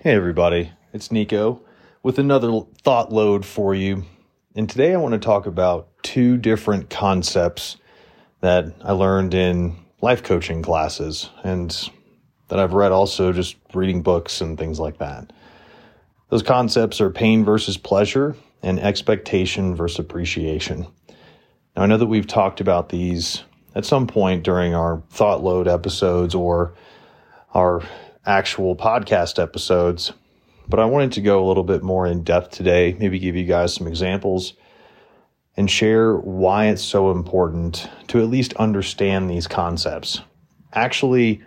Hey, everybody, it's Nico with another thought load for you. And today I want to talk about two different concepts that I learned in life coaching classes and that I've read also just reading books and things like that. Those concepts are pain versus pleasure and expectation versus appreciation. Now, I know that we've talked about these at some point during our thought load episodes or our actual podcast episodes, but I wanted to go a little bit more in depth today, maybe give you guys some examples and share why it's so important to at least understand these concepts. Actually,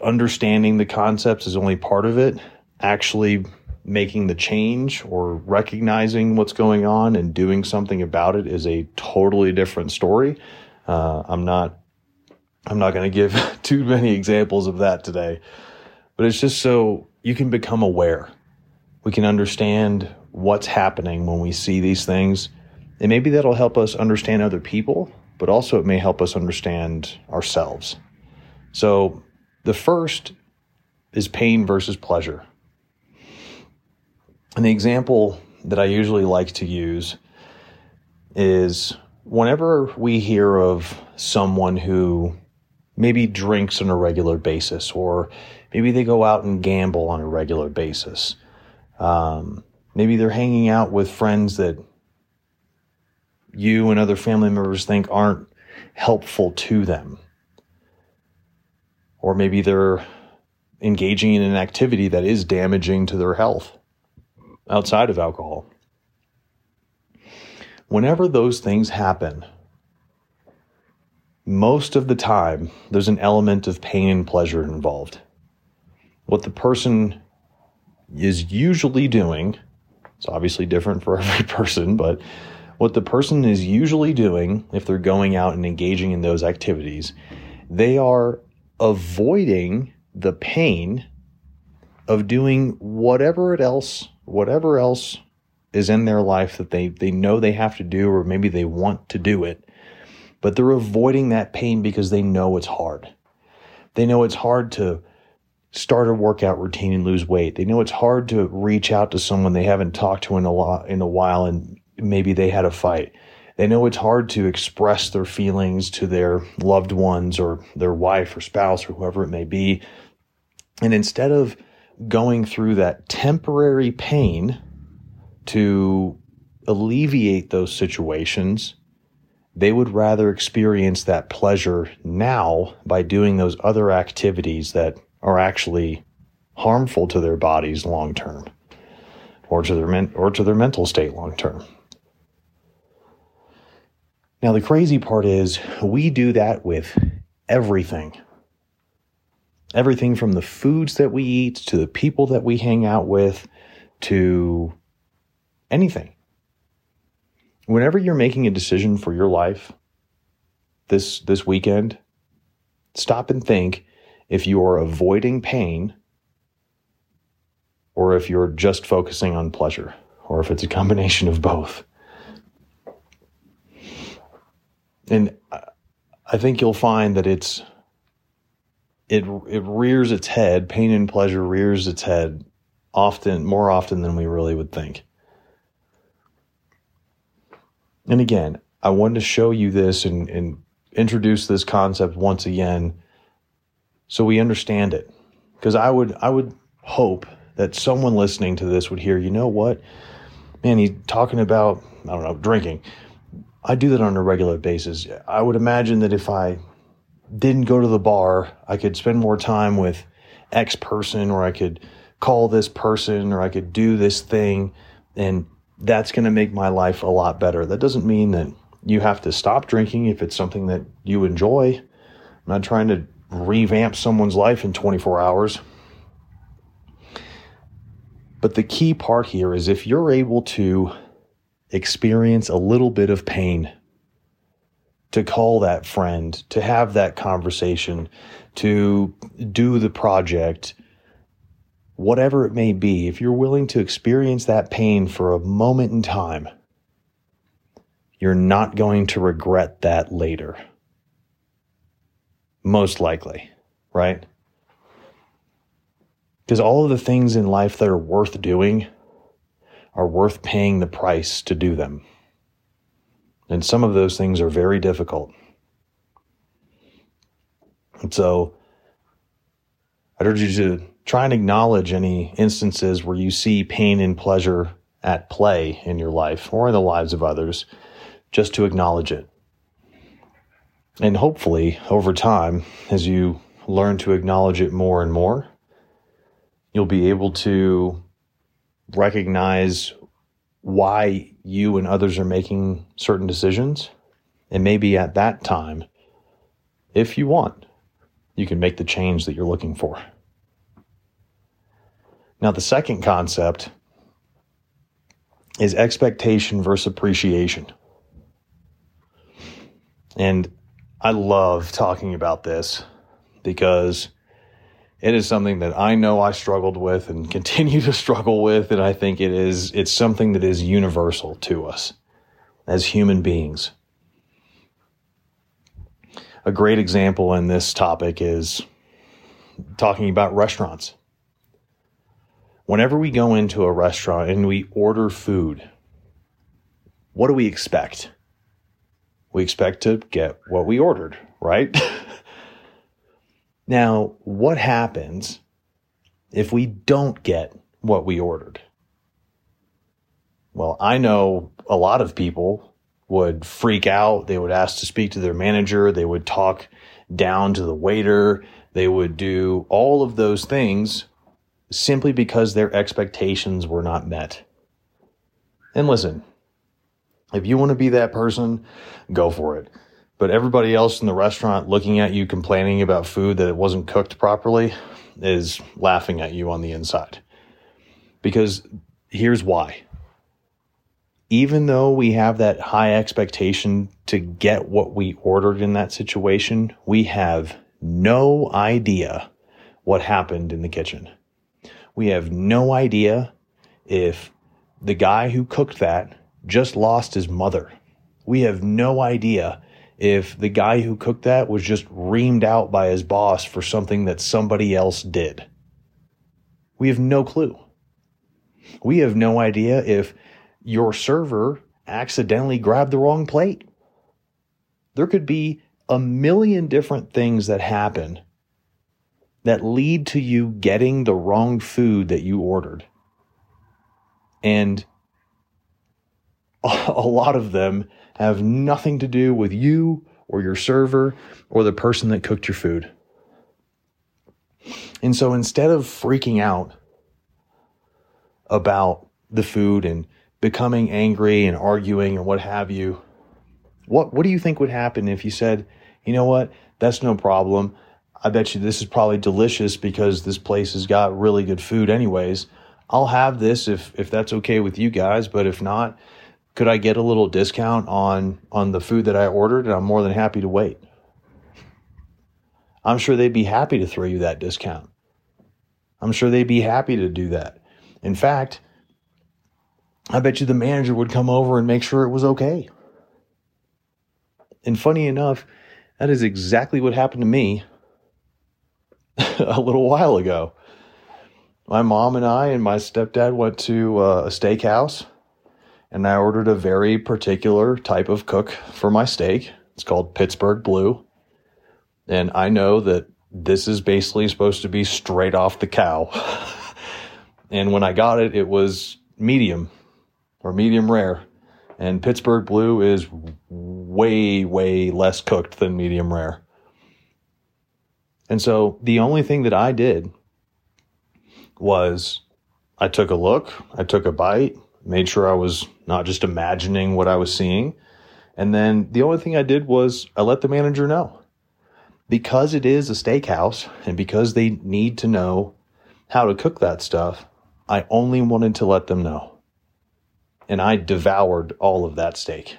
understanding the concepts is only part of it. Actually, making the change or recognizing what's going on and doing something about it is a totally different story. Uh, I'm not I'm not going to give too many examples of that today, but it's just so you can become aware. We can understand what's happening when we see these things. And maybe that'll help us understand other people, but also it may help us understand ourselves. So the first is pain versus pleasure. And the example that I usually like to use is whenever we hear of someone who maybe drinks on a regular basis, or maybe they go out and gamble on a regular basis. Um, maybe they're hanging out with friends that you and other family members think aren't helpful to them. Or maybe they're engaging in an activity that is damaging to their health outside of alcohol. Whenever those things happen, most of the time, there's an element of pain and pleasure involved. What the person is usually doing, it's obviously different for every person, but what the person is usually doing if they're going out and engaging in those activities, they are avoiding the pain of doing whatever it else, whatever else is in their life that they, they know they have to do, or maybe they want to do it but they're avoiding that pain because they know it's hard. They know it's hard to start a workout routine and lose weight. They know it's hard to reach out to someone they haven't talked to in a lot in a while and maybe they had a fight. They know it's hard to express their feelings to their loved ones or their wife or spouse or whoever it may be. And instead of going through that temporary pain to alleviate those situations, they would rather experience that pleasure now by doing those other activities that are actually harmful to their bodies long term or to their men- or to their mental state long term. Now the crazy part is we do that with everything. Everything from the foods that we eat to the people that we hang out with to anything whenever you're making a decision for your life this this weekend, stop and think if you are avoiding pain or if you're just focusing on pleasure or if it's a combination of both. And I think you'll find that it's it it rears its head, pain and pleasure rears its head often more often than we really would think. And again, I wanted to show you this and, and introduce this concept once again so we understand it. Because I would I would hope that someone listening to this would hear, you know what? Man, he's talking about, I don't know, drinking. I do that on a regular basis. I would imagine that if I didn't go to the bar, I could spend more time with X person, or I could call this person, or I could do this thing. And that's going to make my life a lot better. That doesn't mean that you have to stop drinking if it's something that you enjoy. I'm not trying to revamp someone's life in 24 hours. But the key part here is if you're able to experience a little bit of pain, to call that friend, to have that conversation, to do the project, whatever it may be, if you're willing to experience that pain for a moment in time, you're not going to regret that later. Most likely, right? Because all of the things in life that are worth doing are worth paying the price to do them. And some of those things are very difficult. And so I'd urge you to try and acknowledge any instances where you see pain and pleasure at play in your life or in the lives of others, just to acknowledge it. And hopefully, over time, as you learn to acknowledge it more and more, you'll be able to recognize why you and others are making certain decisions. And maybe at that time, if you want, you can make the change that you're looking for. Now, the second concept is expectation versus appreciation. And I love talking about this because it is something that I know I struggled with and continue to struggle with. And I think it is, it's something that is universal to us as human beings. A great example in this topic is talking about restaurants. Whenever we go into a restaurant and we order food, what do we expect? We expect to get what we ordered, right? Now, what happens if we don't get what we ordered? Well, I know a lot of people would freak out. They would ask to speak to their manager. They would talk down to the waiter. They would do all of those things simply because their expectations were not met. And listen, if you want to be that person, go for it but everybody else in the restaurant looking at you complaining about food that it wasn't cooked properly is laughing at you on the inside. Because here's why. Even though we have that high expectation to get what we ordered in that situation, we have no idea what happened in the kitchen. We have no idea if the guy who cooked that just lost his mother. We have no idea if the guy who cooked that was just reamed out by his boss for something that somebody else did. We have no clue. We have no idea if your server accidentally grabbed the wrong plate. There could be a million different things that happen that lead to you getting the wrong food that you ordered. And a lot of them have nothing to do with you or your server or the person that cooked your food. And so instead of freaking out about the food and becoming angry and arguing and what have you, what what do you think would happen if you said, "You know what? That's no problem. I bet you this is probably delicious because this place has got really good food anyways. I'll have this if if that's okay with you guys, but if not, could I get a little discount on on the food that I ordered? And I'm more than happy to wait. I'm sure they'd be happy to throw you that discount. I'm sure they'd be happy to do that. In fact, I bet you the manager would come over and make sure it was okay. And funny enough, that is exactly what happened to me a little while ago. My mom and I and my stepdad went to uh, a steakhouse and I ordered a very particular type of cook for my steak. It's called Pittsburgh Blue. And I know that this is basically supposed to be straight off the cow. and when I got it, it was medium or medium rare. And Pittsburgh Blue is way, way less cooked than medium rare. And so the only thing that I did was I took a look, I took a bite, made sure I was not just imagining what I was seeing. And then the only thing I did was I let the manager know. Because it is a steakhouse and because they need to know how to cook that stuff, I only wanted to let them know. And I devoured all of that steak.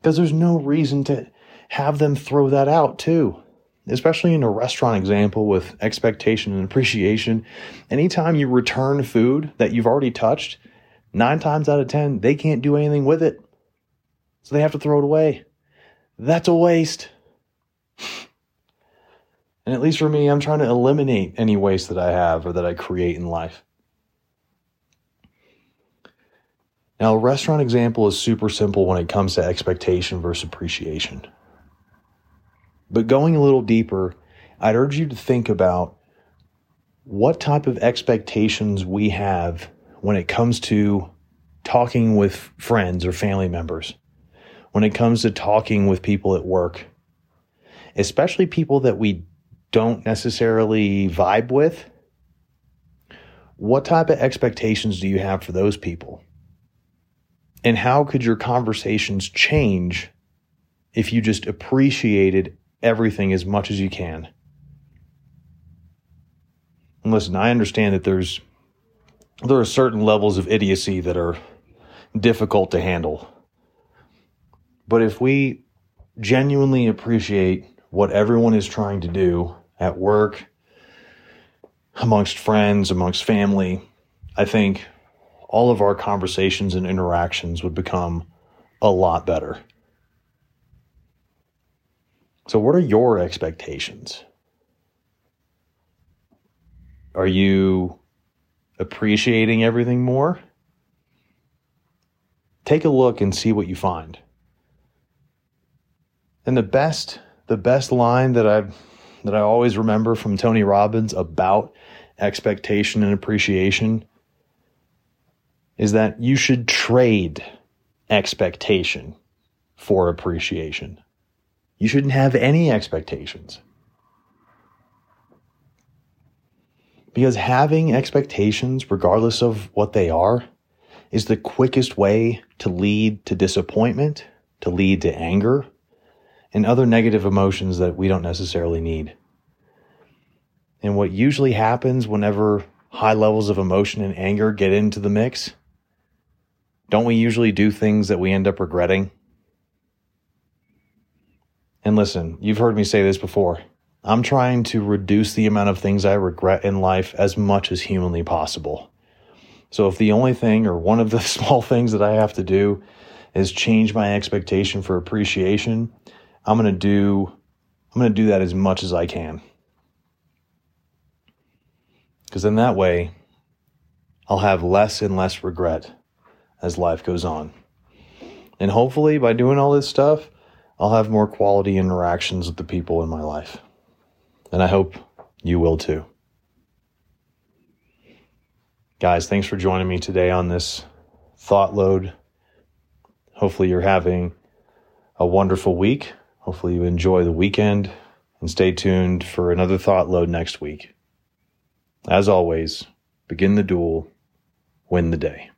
Because there's no reason to have them throw that out, too especially in a restaurant example with expectation and appreciation, anytime you return food that you've already touched, nine times out of 10, they can't do anything with it. So they have to throw it away. That's a waste. And at least for me, I'm trying to eliminate any waste that I have or that I create in life. Now, a restaurant example is super simple when it comes to expectation versus appreciation. But going a little deeper, I'd urge you to think about what type of expectations we have when it comes to talking with friends or family members, when it comes to talking with people at work, especially people that we don't necessarily vibe with. What type of expectations do you have for those people? And how could your conversations change if you just appreciated everything as much as you can? And listen, I understand that there's there are certain levels of idiocy that are difficult to handle. But if we genuinely appreciate what everyone is trying to do at work, amongst friends, amongst family, I think all of our conversations and interactions would become a lot better. So, what are your expectations? Are you appreciating everything more? Take a look and see what you find. And the best the best line that I that I always remember from Tony Robbins about expectation and appreciation is that you should trade expectation for appreciation. You shouldn't have any expectations. Because having expectations, regardless of what they are, is the quickest way to lead to disappointment, to lead to anger, and other negative emotions that we don't necessarily need. And what usually happens whenever high levels of emotion and anger get into the mix, don't we usually do things that we end up regretting? And listen, you've heard me say this before. I'm trying to reduce the amount of things I regret in life as much as humanly possible. So if the only thing or one of the small things that I have to do is change my expectation for appreciation, I'm going to do I'm going to do that as much as I can. Cuz in that way I'll have less and less regret as life goes on. And hopefully by doing all this stuff, I'll have more quality interactions with the people in my life. And I hope you will too. Guys, thanks for joining me today on this thought load. Hopefully, you're having a wonderful week. Hopefully, you enjoy the weekend and stay tuned for another thought load next week. As always, begin the duel, win the day.